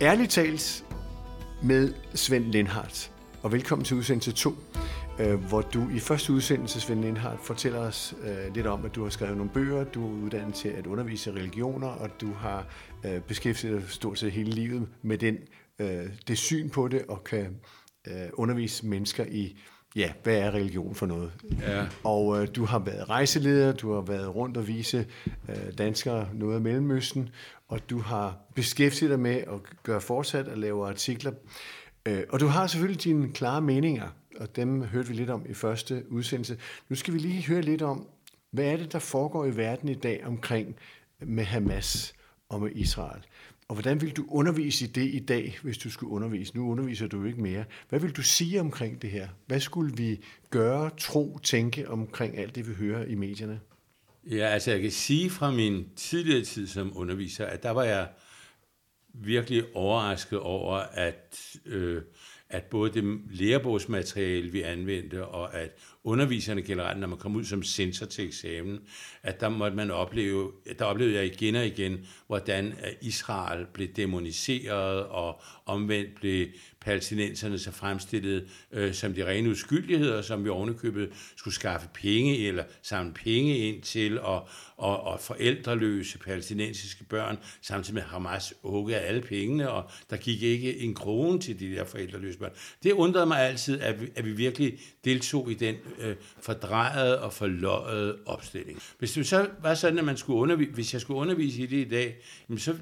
Ærligt talt med Svend Lindhardt, og velkommen til udsendelse 2, øh, hvor du i første udsendelse, Svend Lindhardt, fortæller os øh, lidt om, at du har skrevet nogle bøger, du er uddannet til at undervise religioner, og du har øh, beskæftiget dig stort set hele livet med den, det syn på det, og kan undervise mennesker i ja, hvad er religion for noget? Ja. Og øh, du har været rejseleder, du har været rundt og vise øh, danskere noget af Mellemøsten, og du har beskæftiget dig med at gøre fortsat at lave artikler. Øh, og du har selvfølgelig dine klare meninger, og dem hørte vi lidt om i første udsendelse. Nu skal vi lige høre lidt om, hvad er det, der foregår i verden i dag omkring med Hamas og med Israel? Og hvordan vil du undervise i det i dag, hvis du skulle undervise? Nu underviser du ikke mere. Hvad vil du sige omkring det her? Hvad skulle vi gøre, tro, tænke omkring alt det, vi hører i medierne? Ja, altså jeg kan sige fra min tidligere tid som underviser, at der var jeg virkelig overrasket over, at, øh, at både det lærebogsmateriale, vi anvendte, og at underviserne generelt, når man kom ud som sensor til eksamen, at der måtte man opleve, der oplevede jeg igen og igen, hvordan øh, Israel blev demoniseret og omvendt blev palæstinenserne så fremstillet øh, som de rene uskyldigheder, som vi ovenikøbet skulle skaffe penge eller samle penge ind til, og, og, og forældreløse palæstinensiske børn, samtidig med Hamas huggede alle pengene, og der gik ikke en krone til de der forældreløse børn. Det undrede mig altid, at vi, at vi virkelig deltog i den øh, fordrejet og forløjet opstilling. Hvis det så var sådan, at man skulle undervise, hvis jeg skulle undervise i det i dag, så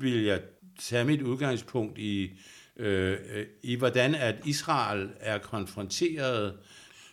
ville jeg tage mit udgangspunkt i, øh, øh i hvordan at Israel er konfronteret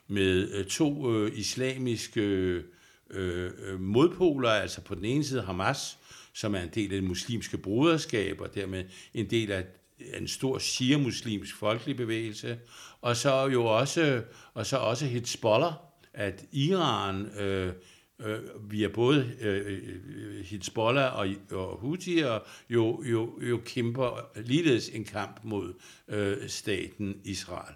med øh, to øh, islamiske øh, øh, modpoler, altså på den ene side Hamas, som er en del af det muslimske broderskab, og dermed en del af en stor shia-muslimsk folkelig bevægelse, og så jo også, og så også Hezbollah, at Iran øh, øh, via både øh, øh Hezbollah og, og Houthier jo, jo, jo kæmper ligeledes en kamp mod øh, staten Israel.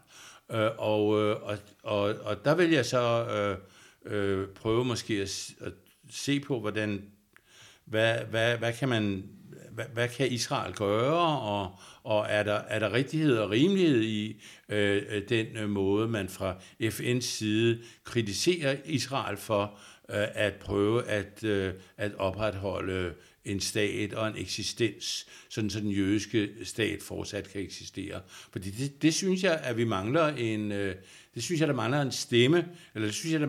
Øh, og, øh, og, og, og der vil jeg så øh, øh, prøve måske at, at se på, hvordan hvad, hvad, hvad kan man hvad, hvad kan Israel gøre, og, og er, der, er der rigtighed og rimelighed i øh, øh den øh, måde, man fra FN's side kritiserer Israel for øh, at prøve at, øh, at opretholde en stat og en eksistens, sådan så den jødiske stat fortsat kan eksistere. Fordi det, det synes jeg, at vi mangler en, øh, det synes jeg, der mangler en stemme, eller det synes jeg, der,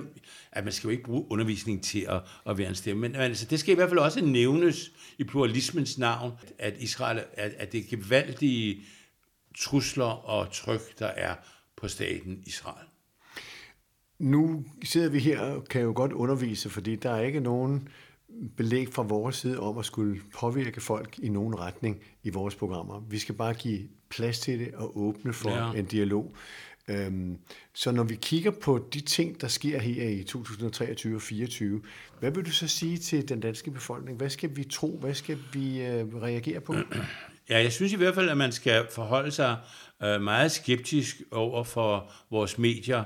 at man skal jo ikke bruge undervisning til at, at være en stemme, men altså, det skal i hvert fald også nævnes i pluralismens navn, at Israel, at, at det er gevaldige trusler og tryk, der er på staten Israel. Nu sidder vi her og kan jo godt undervise, fordi der er ikke nogen belæg fra vores side om at skulle påvirke folk i nogen retning i vores programmer. Vi skal bare give plads til det og åbne for ja. en dialog. Øhm, så når vi kigger på de ting, der sker her i 2023 og 2024, hvad vil du så sige til den danske befolkning? Hvad skal vi tro? Hvad skal vi øh, reagere på? Ja, jeg synes i hvert fald, at man skal forholde sig øh, meget skeptisk over for vores medier,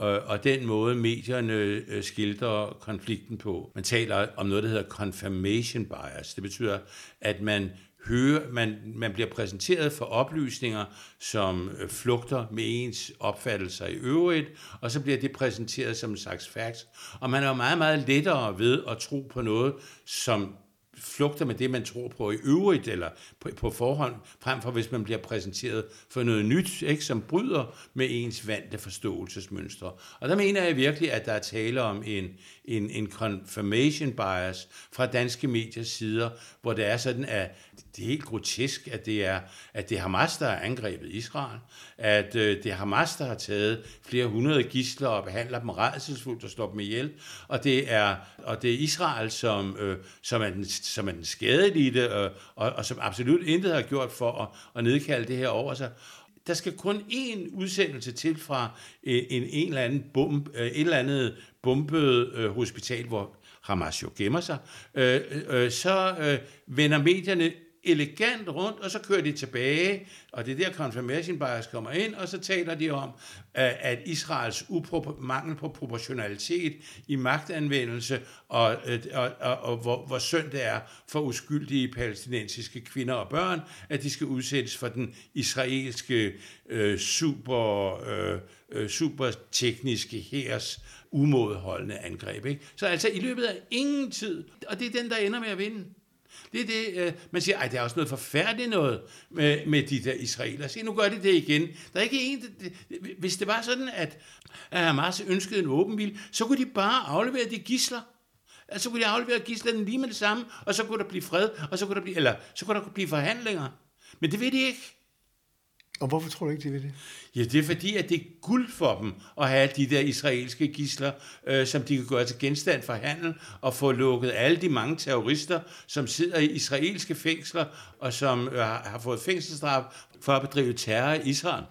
øh, og den måde, medierne øh, skildrer konflikten på. Man taler om noget, der hedder confirmation bias. Det betyder, at man høre, man, man bliver præsenteret for oplysninger, som øh, flugter med ens opfattelser i øvrigt, og så bliver det præsenteret som en slags facts. Og man er jo meget, meget lettere ved at tro på noget, som flugter med det, man tror på i øvrigt, eller på, på forhånd, frem for hvis man bliver præsenteret for noget nyt, ikke, som bryder med ens vante forståelsesmønstre. Og der mener jeg virkelig, at der er tale om en, en, en confirmation bias fra danske mediers sider, hvor det er sådan, at det er helt grotesk, at det er, at det er Hamas, der har angrebet Israel, at øh, det er Hamas, der har taget flere hundrede gisler og behandler dem redselsfuldt og slår dem ihjel, og det er, og det er Israel, som, øh, som, er den, som er den skadelige, det, og, og som absolut intet har gjort for at, at nedkalde det her over sig. Der skal kun én udsendelse til fra øh, en, en eller anden bom, øh, et eller andet bombet øh, hospital, hvor Hamas jo gemmer sig, øh, øh, øh så øh, vender medierne elegant rundt, og så kører de tilbage, og det er der confirmation bias kommer ind, og så taler de om, at Israels mangel på proportionalitet i magtanvendelse, og, og, og, og hvor, hvor synd det er for uskyldige palæstinensiske kvinder og børn, at de skal udsættes for den israelske øh, super, øh, øh super tekniske hærs umådeholdende angreb. Ikke? Så altså i løbet af ingen tid, og det er den, der ender med at vinde. Det er det, øh, man siger, ej, det er også noget forfærdeligt noget med, med de der israeler. Se, nu gør de det igen. Der er ikke en, det, hvis det var sådan, at, at Hamas ønskede en åben så kunne de bare aflevere de gisler. Altså, så kunne de aflevere gislerne lige med det samme, og så kunne der blive fred, og så kunne der blive, eller så kunne der blive forhandlinger. Men det ved de ikke. Og hvorfor tror du ikke, de vil det? Ja, det er fordi, at det er guld for dem at have de der israelske gisler, øh, som de kan gøre til genstand for handel, og få lukket alle de mange terrorister, som sidder i israelske fængsler, og som øh, har fået fængselsstraf for at bedrive terror i Israel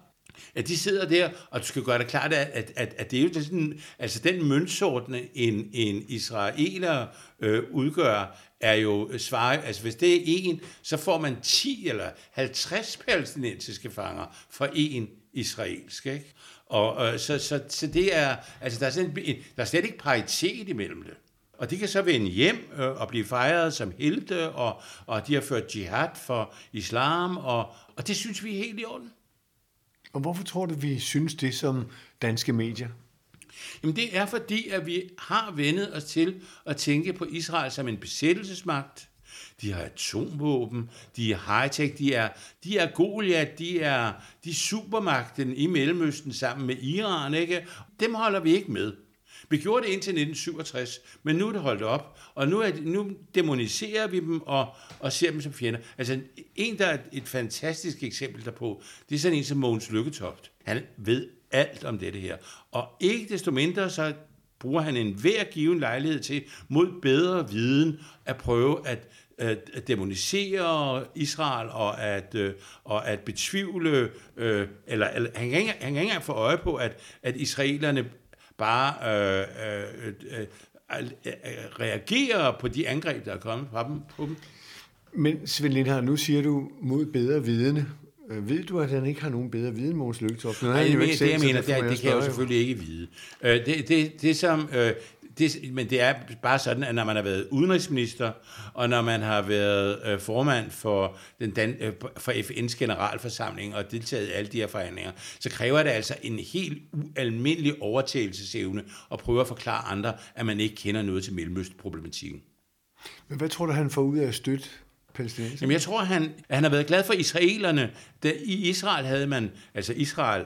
at de sidder der, og du skal gøre det klart, at, at, at det er jo sådan, altså den møntsordne, en, en israeler øh, udgør, er jo øh, svar, altså hvis det er en, så får man 10 eller 50 palæstinensiske fanger for en israelsk, ikke? Og øh, så, så, så det er, altså der er, sådan en, der er slet ikke paritet imellem det. Og de kan så vende hjem øh, og blive fejret som helte, og, og de har ført jihad for islam, og, og det synes vi er helt i orden. Og hvorfor tror du, vi synes det som danske medier? Jamen det er fordi, at vi har vendet os til at tænke på Israel som en besættelsesmagt. De har atomvåben, de er high-tech, de er, de er Goliath, de er, de supermagten i Mellemøsten sammen med Iran. Ikke? Dem holder vi ikke med. Vi gjorde det indtil 1967, men nu er det holdt op, og nu, er det, nu demoniserer vi dem og, og ser dem som fjender. Altså en, der er et fantastisk eksempel derpå, det er sådan en som Mogens Lykketoft. Han ved alt om dette her. Og ikke desto mindre, så bruger han enhver given lejlighed til, mod bedre viden, at prøve at at demonisere Israel og at, og at betvivle, øh, eller, eller han kan ikke, han kan ikke få øje på, at, at israelerne bare øh, øh, øh, øh, reagerer på de angreb, der er kommet fra dem, på dem. Men Svend Lindhardt, nu siger du mod bedre vidne. Øh, ved du, at han ikke har nogen bedre viden, Mogens Lygtoft? Nej, det, det, jeg mener, det, det kan jeg jo selvfølgelig ikke vide. Øh, det, det, det som, øh, det, men det er bare sådan, at når man har været udenrigsminister, og når man har været øh, formand for, den Dan, øh, for FN's generalforsamling og deltaget i alle de her forhandlinger, så kræver det altså en helt ualmindelig overtagelsesevne at prøve at forklare andre, at man ikke kender noget til Mellemøst-problematikken. Men hvad tror du, han får ud af at støtte Jamen, jeg tror, han, han har været glad for israelerne. Der, I Israel havde man, altså Israel,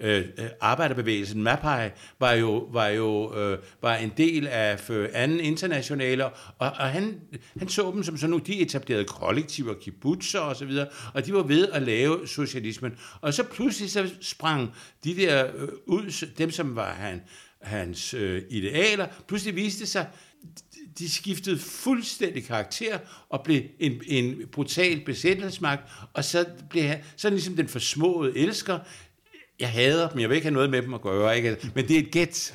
øh, øh arbejderbevægelsen, MAPAI, var jo, var jo øh, var en del af øh, anden internationale, og, og han, han så dem som sådan nogle, de etablerede kollektiver, kibbutzer og så videre, og de var ved at lave socialismen. Og så pludselig så sprang de der øh, ud, dem som var han, hans øh, idealer, pludselig viste sig, de skiftede fuldstændig karakter og blev en, en brutal besættelsesmagt, og så blev han, så ligesom den forsmåede elsker, jeg hader dem, jeg vil ikke have noget med dem at gøre, ikke? men det er et gæt.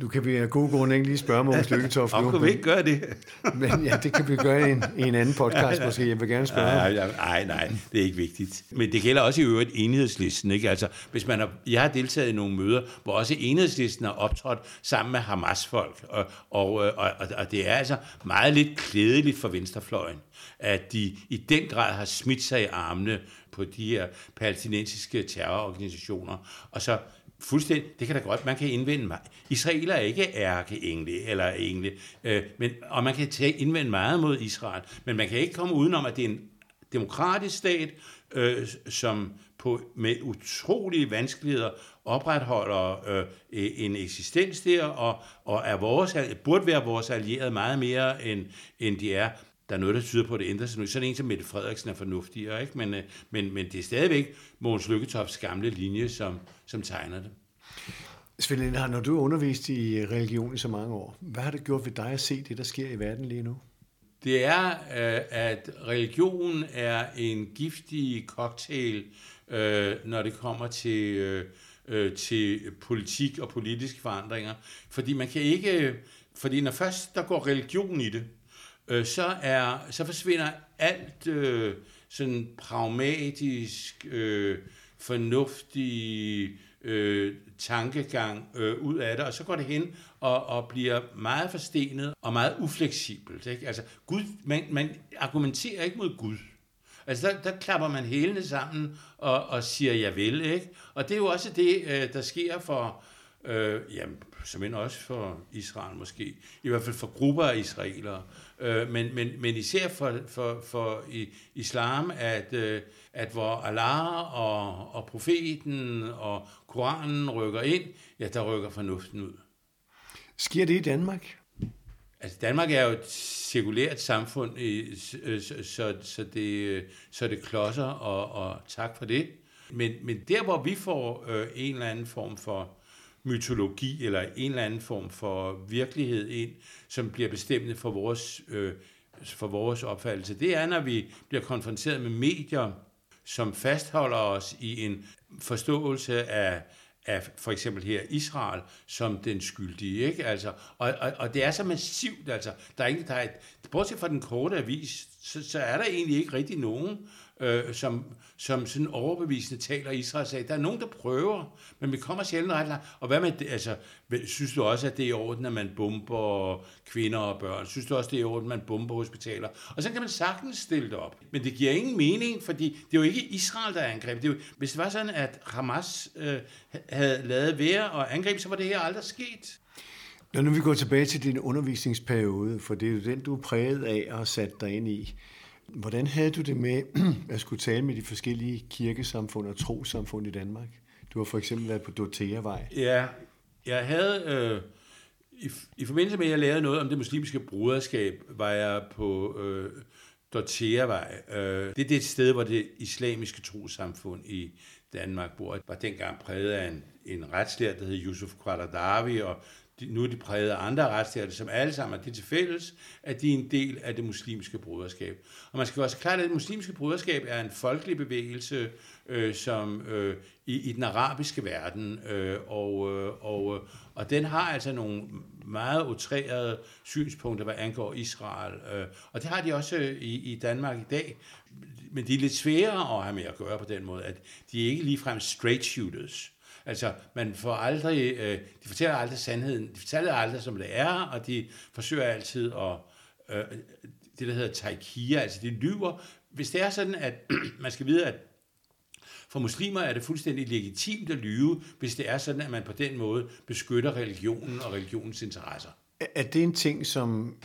Nu kan vi af gode grunde ikke lige spørge Mogens Lykketoft nu. kunne vi ikke gøre det? men ja, det kan vi gøre i en, i en anden podcast måske. Jeg vil gerne spørge nej, nej, nej, nej, det er ikke vigtigt. Men det gælder også i øvrigt enhedslisten. Ikke? Altså, hvis man har, jeg har deltaget i nogle møder, hvor også enhedslisten har optrådt sammen med Hamas-folk. Og, og, og, og, og det er altså meget lidt klædeligt for venstrefløjen, at de i den grad har smidt sig i armene på de her palæstinensiske terrororganisationer. Og så Fuldstændig, det kan da godt, man kan indvende mig. Israel er ikke ærkeengle eller engle, øh, men, og man kan tage, indvende meget mod Israel, men man kan ikke komme udenom, at det er en demokratisk stat, øh, som på, med utrolige vanskeligheder opretholder øh, e-, en eksistens der, og, og er vores, burde være vores allierede meget mere, end, end de er. Der er noget, der tyder på, at det ændrer sig nu. Sådan en som Mette Frederiksen er fornuftigere, ikke? Men, øh, men, men det er stadigvæk Mogens Lykketofts gamle linje, som, som tegner det. Svend Lindhardt, når du har undervist i religion i så mange år, hvad har det gjort ved dig at se det, der sker i verden lige nu? Det er, øh, at religion er en giftig cocktail, øh, når det kommer til, til politik og politiske forandringer. Fordi man kan ikke, fordi når først der går religion i det, øh, så, er, så forsvinder alt øh, sådan pragmatisk, øh, fornuftig øh, tankegang øh, ud af det, og så går det hen og, og bliver meget forstenet og meget ufleksibelt. Ikke? Altså, Gud, man, man argumenterer ikke mod Gud. Altså, der, der klapper man hælene sammen og, og siger, jeg vil, ikke? Og det er jo også det, øh, der sker for, øh, jamen, som også for Israel måske, i hvert fald for grupper af israelere, øh, men, men, men især for, for, for islam, at, øh, at hvor Allah og, og profeten og Koranen rykker ind, ja, der rykker fornuften ud. Sker det i Danmark? Altså Danmark er jo et cirkulært samfund, så, så, det, så det klodser, og, og tak for det. Men, men der, hvor vi får øh, en eller anden form for mytologi, eller en eller anden form for virkelighed ind, som bliver bestemmende for vores, øh, for vores opfattelse, det er, når vi bliver konfronteret med medier, som fastholder os i en forståelse af af for eksempel her Israel som den skyldige. Ikke? Altså, og, og, og det er så massivt. Altså, der er ikke, der er et, bortset fra den korte avis, så, så er der egentlig ikke rigtig nogen, øh, som, som sådan overbevisende taler Israel sag. Der er nogen, der prøver, men vi kommer sjældent ret langt. Og hvad med det? Altså, synes du også, at det er i orden, at man bomber kvinder og børn? Synes du også, det er i orden, at man bomber hospitaler? Og så kan man sagtens stille det op. Men det giver ingen mening, fordi det er jo ikke Israel, der er angrebet. Det er jo, hvis det var sådan, at Hamas øh, havde lavet være og angreb, så var det her aldrig sket. Når nu vi går tilbage til din undervisningsperiode, for det er jo den, du er præget af og har sat dig ind i. Hvordan havde du det med at skulle tale med de forskellige kirkesamfund og trosamfund i Danmark? Du har for eksempel været på Dorteavej. Ja, jeg havde... Øh, i, I forbindelse med, at jeg lavede noget om det muslimske broderskab, var jeg på øh, Dorteavej. Øh, det er det sted, hvor det islamiske trosamfund i Danmark bor. var dengang præget af en, en retslærer, der hed Yusuf Qaradawi, og nu er de præget af andre retsstater, som alle sammen er det til fælles, at de er en del af det muslimske broderskab. Og man skal også klart, at det muslimske broderskab er en folkelig bevægelse, øh, som øh, i, i den arabiske verden, øh, og, øh, og, øh, og den har altså nogle meget utrerede synspunkter, hvad angår Israel. Øh, og det har de også øh, i, i Danmark i dag. Men de er lidt sværere at have med at gøre på den måde, at de er ikke ligefrem straight shooters. Altså, man får aldrig, øh, de fortæller aldrig sandheden, de fortæller aldrig, som det er, og de forsøger altid at, øh, det der hedder taikia, altså de lyver. Hvis det er sådan, at man skal vide, at for muslimer er det fuldstændig legitimt at lyve, hvis det er sådan, at man på den måde beskytter religionen og religionens interesser. Er det en ting, som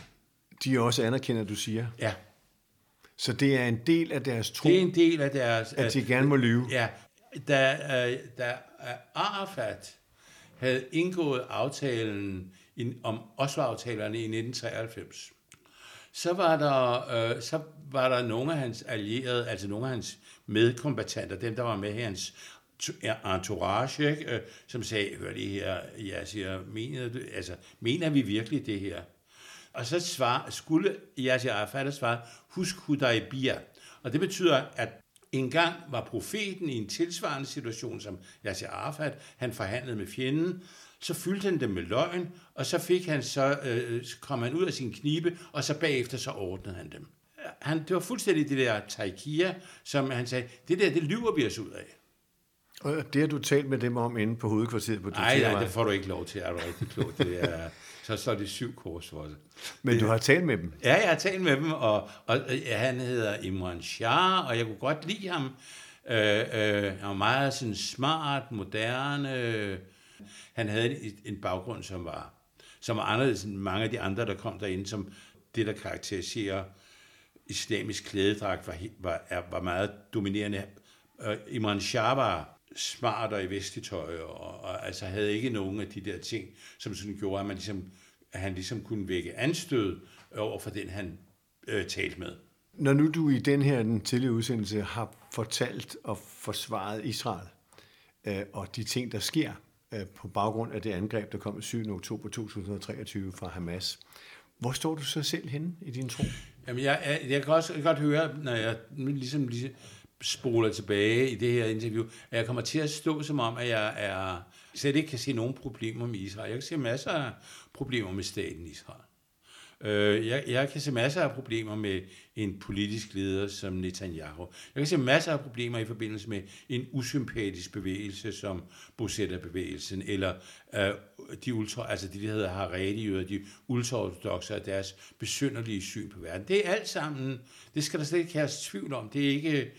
de også anerkender, du siger? Ja. Så det er en del af deres tro? Det er en del af deres... At de gerne må lyve? Ja. Da, øh, da øh, Arafat havde indgået aftalen om Oslo-aftalerne i 1993, så var der, øh, så var der nogle af hans allierede, altså nogle af hans medkombatanter, dem der var med i hans entourage, ikke? Øh, som sagde, hør det her, jeg siger, mener, du, altså, mener vi virkelig det her? Og så svar, skulle Yasser Arafat svare, husk Hudaybiyah. Og det betyder, at en gang var profeten i en tilsvarende situation som Yasser Arafat. Han forhandlede med fjenden. Så fyldte han dem med løgn, og så fik han så, øh, kom han ud af sin knibe, og så bagefter så ordnede han dem. Han, det var fuldstændig det der taikia, som han sagde, det der, det lyver vi os ud af. Og det har du talt med dem om inde på hovedkvarteret på Nej, nej, det får du ikke lov til, er du rigtig klog. Det er, så står det syv kors for det. Men du har talt med dem? Ja, jeg har talt med dem, og, og ja, han hedder Imran Shah, og jeg kunne godt lide ham. Øh, øh, han var meget sådan smart, moderne. Han havde en, en baggrund, som var, som var anderledes end mange af de andre, der kom derinde, som det, der karakteriserer islamisk klædedragt, var, var, var meget dominerende. Øh, Imran Shah var smartere i vestetøj, og, og altså havde ikke nogen af de der ting, som sådan gjorde, at, man ligesom, at han ligesom kunne vække anstød over for den, han øh, talte med. Når nu du i den her den tidlige udsendelse har fortalt og forsvaret Israel øh, og de ting, der sker øh, på baggrund af det angreb, der kom 7. oktober 2023 fra Hamas, hvor står du så selv henne i din tro? Jamen, jeg, jeg, jeg kan også godt høre, når jeg ligesom, ligesom spoler tilbage i det her interview, at jeg kommer til at stå som om, at jeg er, slet ikke kan se nogen problemer med Israel. Jeg kan se masser af problemer med staten Israel. Øh, jeg, jeg kan se masser af problemer med en politisk leder som Netanyahu. Jeg kan se masser af problemer i forbindelse med en usympatisk bevægelse som bosætterbevægelsen, eller øh, de ultra, altså de, der hedder Haredi, de ultraortodoxe og deres besynderlige syn på verden. Det er alt sammen, det skal der slet ikke have tvivl om. Det er ikke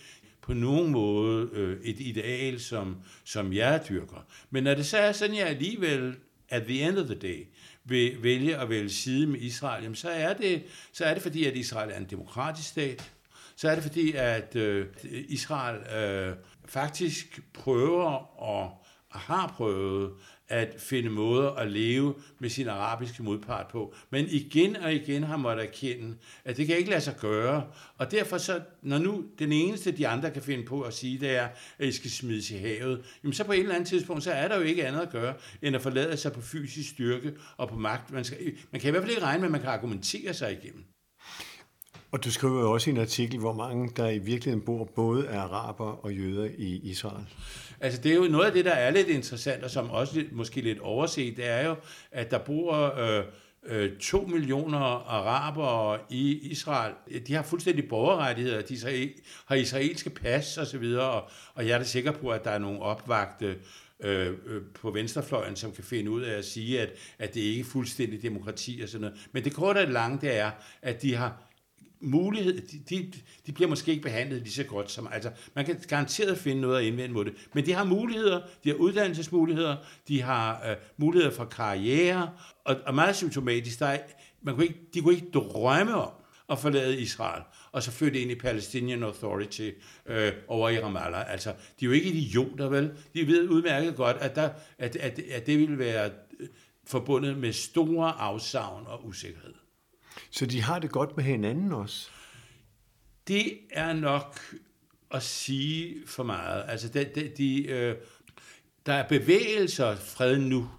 på nogen måde øh, et ideal, som, som jeg dyrker. Men når det så er sådan, jeg alligevel, at the end of the day, vil vælge at vælge side med Israel, jamen så er det, så er det fordi, at Israel er en demokratisk stat. Så er det fordi, at øh, Israel øh, faktisk prøver at har prøvet at finde måder at leve med sin arabiske modpart på. Men igen og igen har måttet erkende, at det kan ikke lade sig gøre. Og derfor så, når nu den eneste, de andre kan finde på at sige, det er, at I skal smides i havet, jamen så på et eller andet tidspunkt, så er der jo ikke andet at gøre, end at forlade sig på fysisk styrke og på magt. Man, skal, man kan i hvert fald ikke regne med, at man kan argumentere sig igennem. Og du skriver jo også i en artikel, hvor mange der i virkeligheden bor både er araber og jøder i Israel. Altså det er jo noget af det, der er lidt interessant, og som også måske lidt overset, det er jo, at der bor øh, øh, to millioner araber i Israel. De har fuldstændig borgerrettigheder, de har israelske pas osv., og, og jeg er da sikker på, at der er nogle opvagte øh, øh, på venstrefløjen, som kan finde ud af at sige, at, at det ikke er fuldstændig demokrati og sådan noget. Men det korte og lange, det er, at de har mulighed, de, de, de bliver måske ikke behandlet lige så godt som, altså man kan garanteret finde noget at indvende mod det, men de har muligheder, de har uddannelsesmuligheder, de har øh, muligheder for karriere, og, og meget symptomatisk, der er, man kunne ikke, de kunne ikke drømme om at forlade Israel, og så flytte ind i Palestinian Authority øh, over i Ramallah. Altså, de er jo ikke idioter, vel? De ved udmærket godt, at, der, at, at, at det vil være øh, forbundet med store afsavn og usikkerhed. Så de har det godt med hinanden også? Det er nok at sige for meget. Altså, de, de, de, øh, der er bevægelser fred nu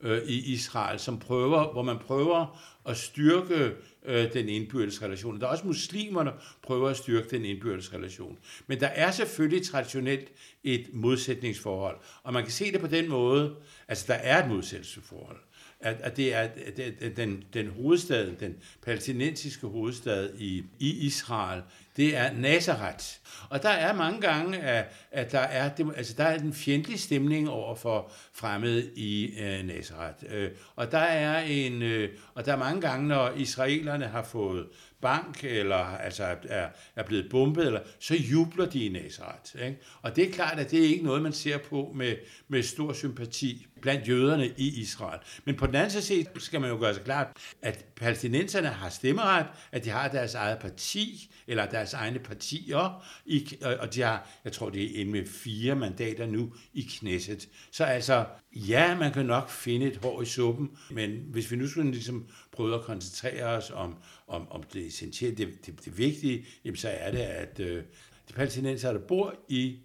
øh, i Israel, som prøver, hvor man prøver at styrke øh, den indbyrdes relation. Der er også muslimerne, der prøver at styrke den indbyrdes relation. Men der er selvfølgelig traditionelt et modsætningsforhold, og man kan se det på den måde, altså der er et modsætningsforhold at, at det er at den, den hovedstad, den palæstinensiske hovedstad i, i Israel, det er Nazareth. Og der er mange gange, at, at der, er, altså der er en fjendtlig stemning over for fremmede i øh, Nazareth. Øh, og der er en, øh, og der er mange gange, når israelerne har fået bank, eller altså er, er blevet bombet, eller, så jubler de i Nazareth. Ikke? Og det er klart, at det er ikke noget, man ser på med, med stor sympati blandt jøderne i Israel. Men på den anden side skal man jo gøre sig klart, at palæstinenserne har stemmeret, at de har deres eget parti, eller deres egne partier, i, og de har, jeg tror det er inde med fire mandater nu i Knesset. Så altså, ja, man kan nok finde et hår i suppen, men hvis vi nu skulle ligesom prøve at koncentrere os om, om, om det essentielle, det, det, det vigtige, jamen så er det, at øh, de palæstinenser, der bor i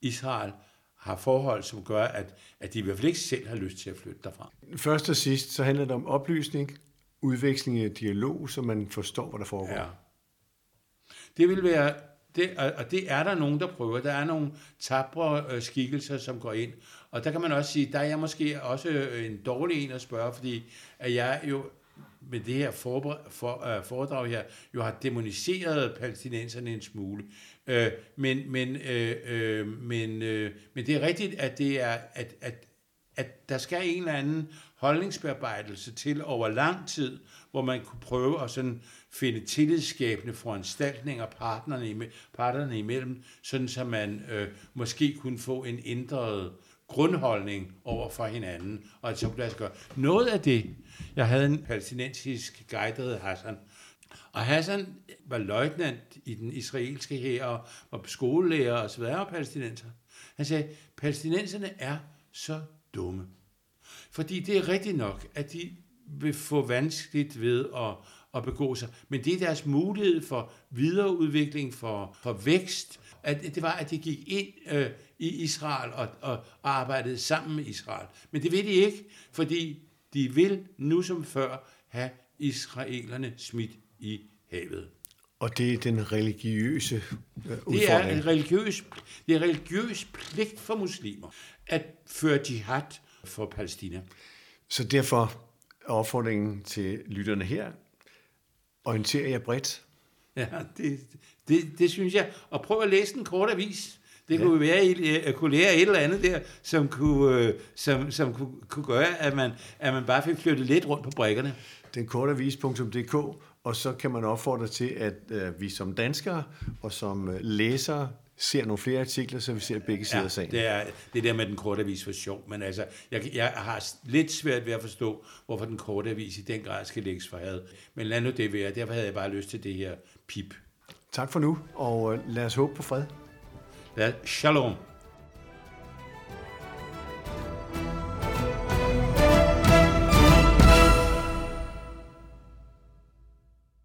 Israel, har forhold, som gør, at, at de i hvert fald ikke selv har lyst til at flytte derfra. Først og sidst, så handler det om oplysning, udveksling af dialog, så man forstår, hvad der foregår. Ja. Det vil være, det, og det er der nogen, der prøver. Der er nogle tabre øh, skikkelser, som går ind. Og der kan man også sige, der er jeg måske også øh, en dårlig en at spørge, fordi at jeg jo med det her for, for, uh, foredrag her, jo har demoniseret palæstinenserne en smule. Uh, men, men, uh, uh, men, uh, men det er rigtigt, at det er, at, at, at der skal en eller anden holdningsbearbejdelse til over lang tid, hvor man kunne prøve at sådan finde tillidsskabende foranstaltninger partnerne, partnerne imellem, sådan så man øh, måske kunne få en ændret grundholdning over for hinanden, og at så kunne gøre. Noget af det, jeg havde en palæstinensisk guide, der hed Hassan, og Hassan var løjtnant i den israelske hær, og var skolelærer og så videre, og palæstinenser. Han sagde, palæstinenserne er så dumme. Fordi det er rigtigt nok, at de vil få vanskeligt ved at, at begå sig. Men det er deres mulighed for videreudvikling, for, for vækst, at det var, at de gik ind øh, i Israel og, og, og arbejdede sammen med Israel. Men det vil de ikke, fordi de vil nu som før have israelerne smidt i havet. Og det er den religiøse udfordring. Det er en religiøs, det er en religiøs pligt for muslimer at føre jihad for Palæstina. Så derfor er opfordringen til lytterne her, orientere jer bredt. Ja, det, det, det synes jeg. Og prøv at læse den korte avis. Det ja. kunne være, at jeg kunne lære et eller andet der, som kunne, øh, som, som kunne, kunne gøre, at man, at man bare fik flyttet lidt rundt på brækkerne. Den kortavis.dk, og så kan man opfordre til, at øh, vi som danskere og som øh, læsere ser nogle flere artikler, så vi ser begge sider af sagen. det er det der med den korte avis for sjov, men altså, jeg, jeg har lidt svært ved at forstå, hvorfor den korte avis i den grad skal lægges for had. Men lad nu det være, derfor havde jeg bare lyst til det her pip. Tak for nu, og øh, lad os håbe på fred. Ja, shalom.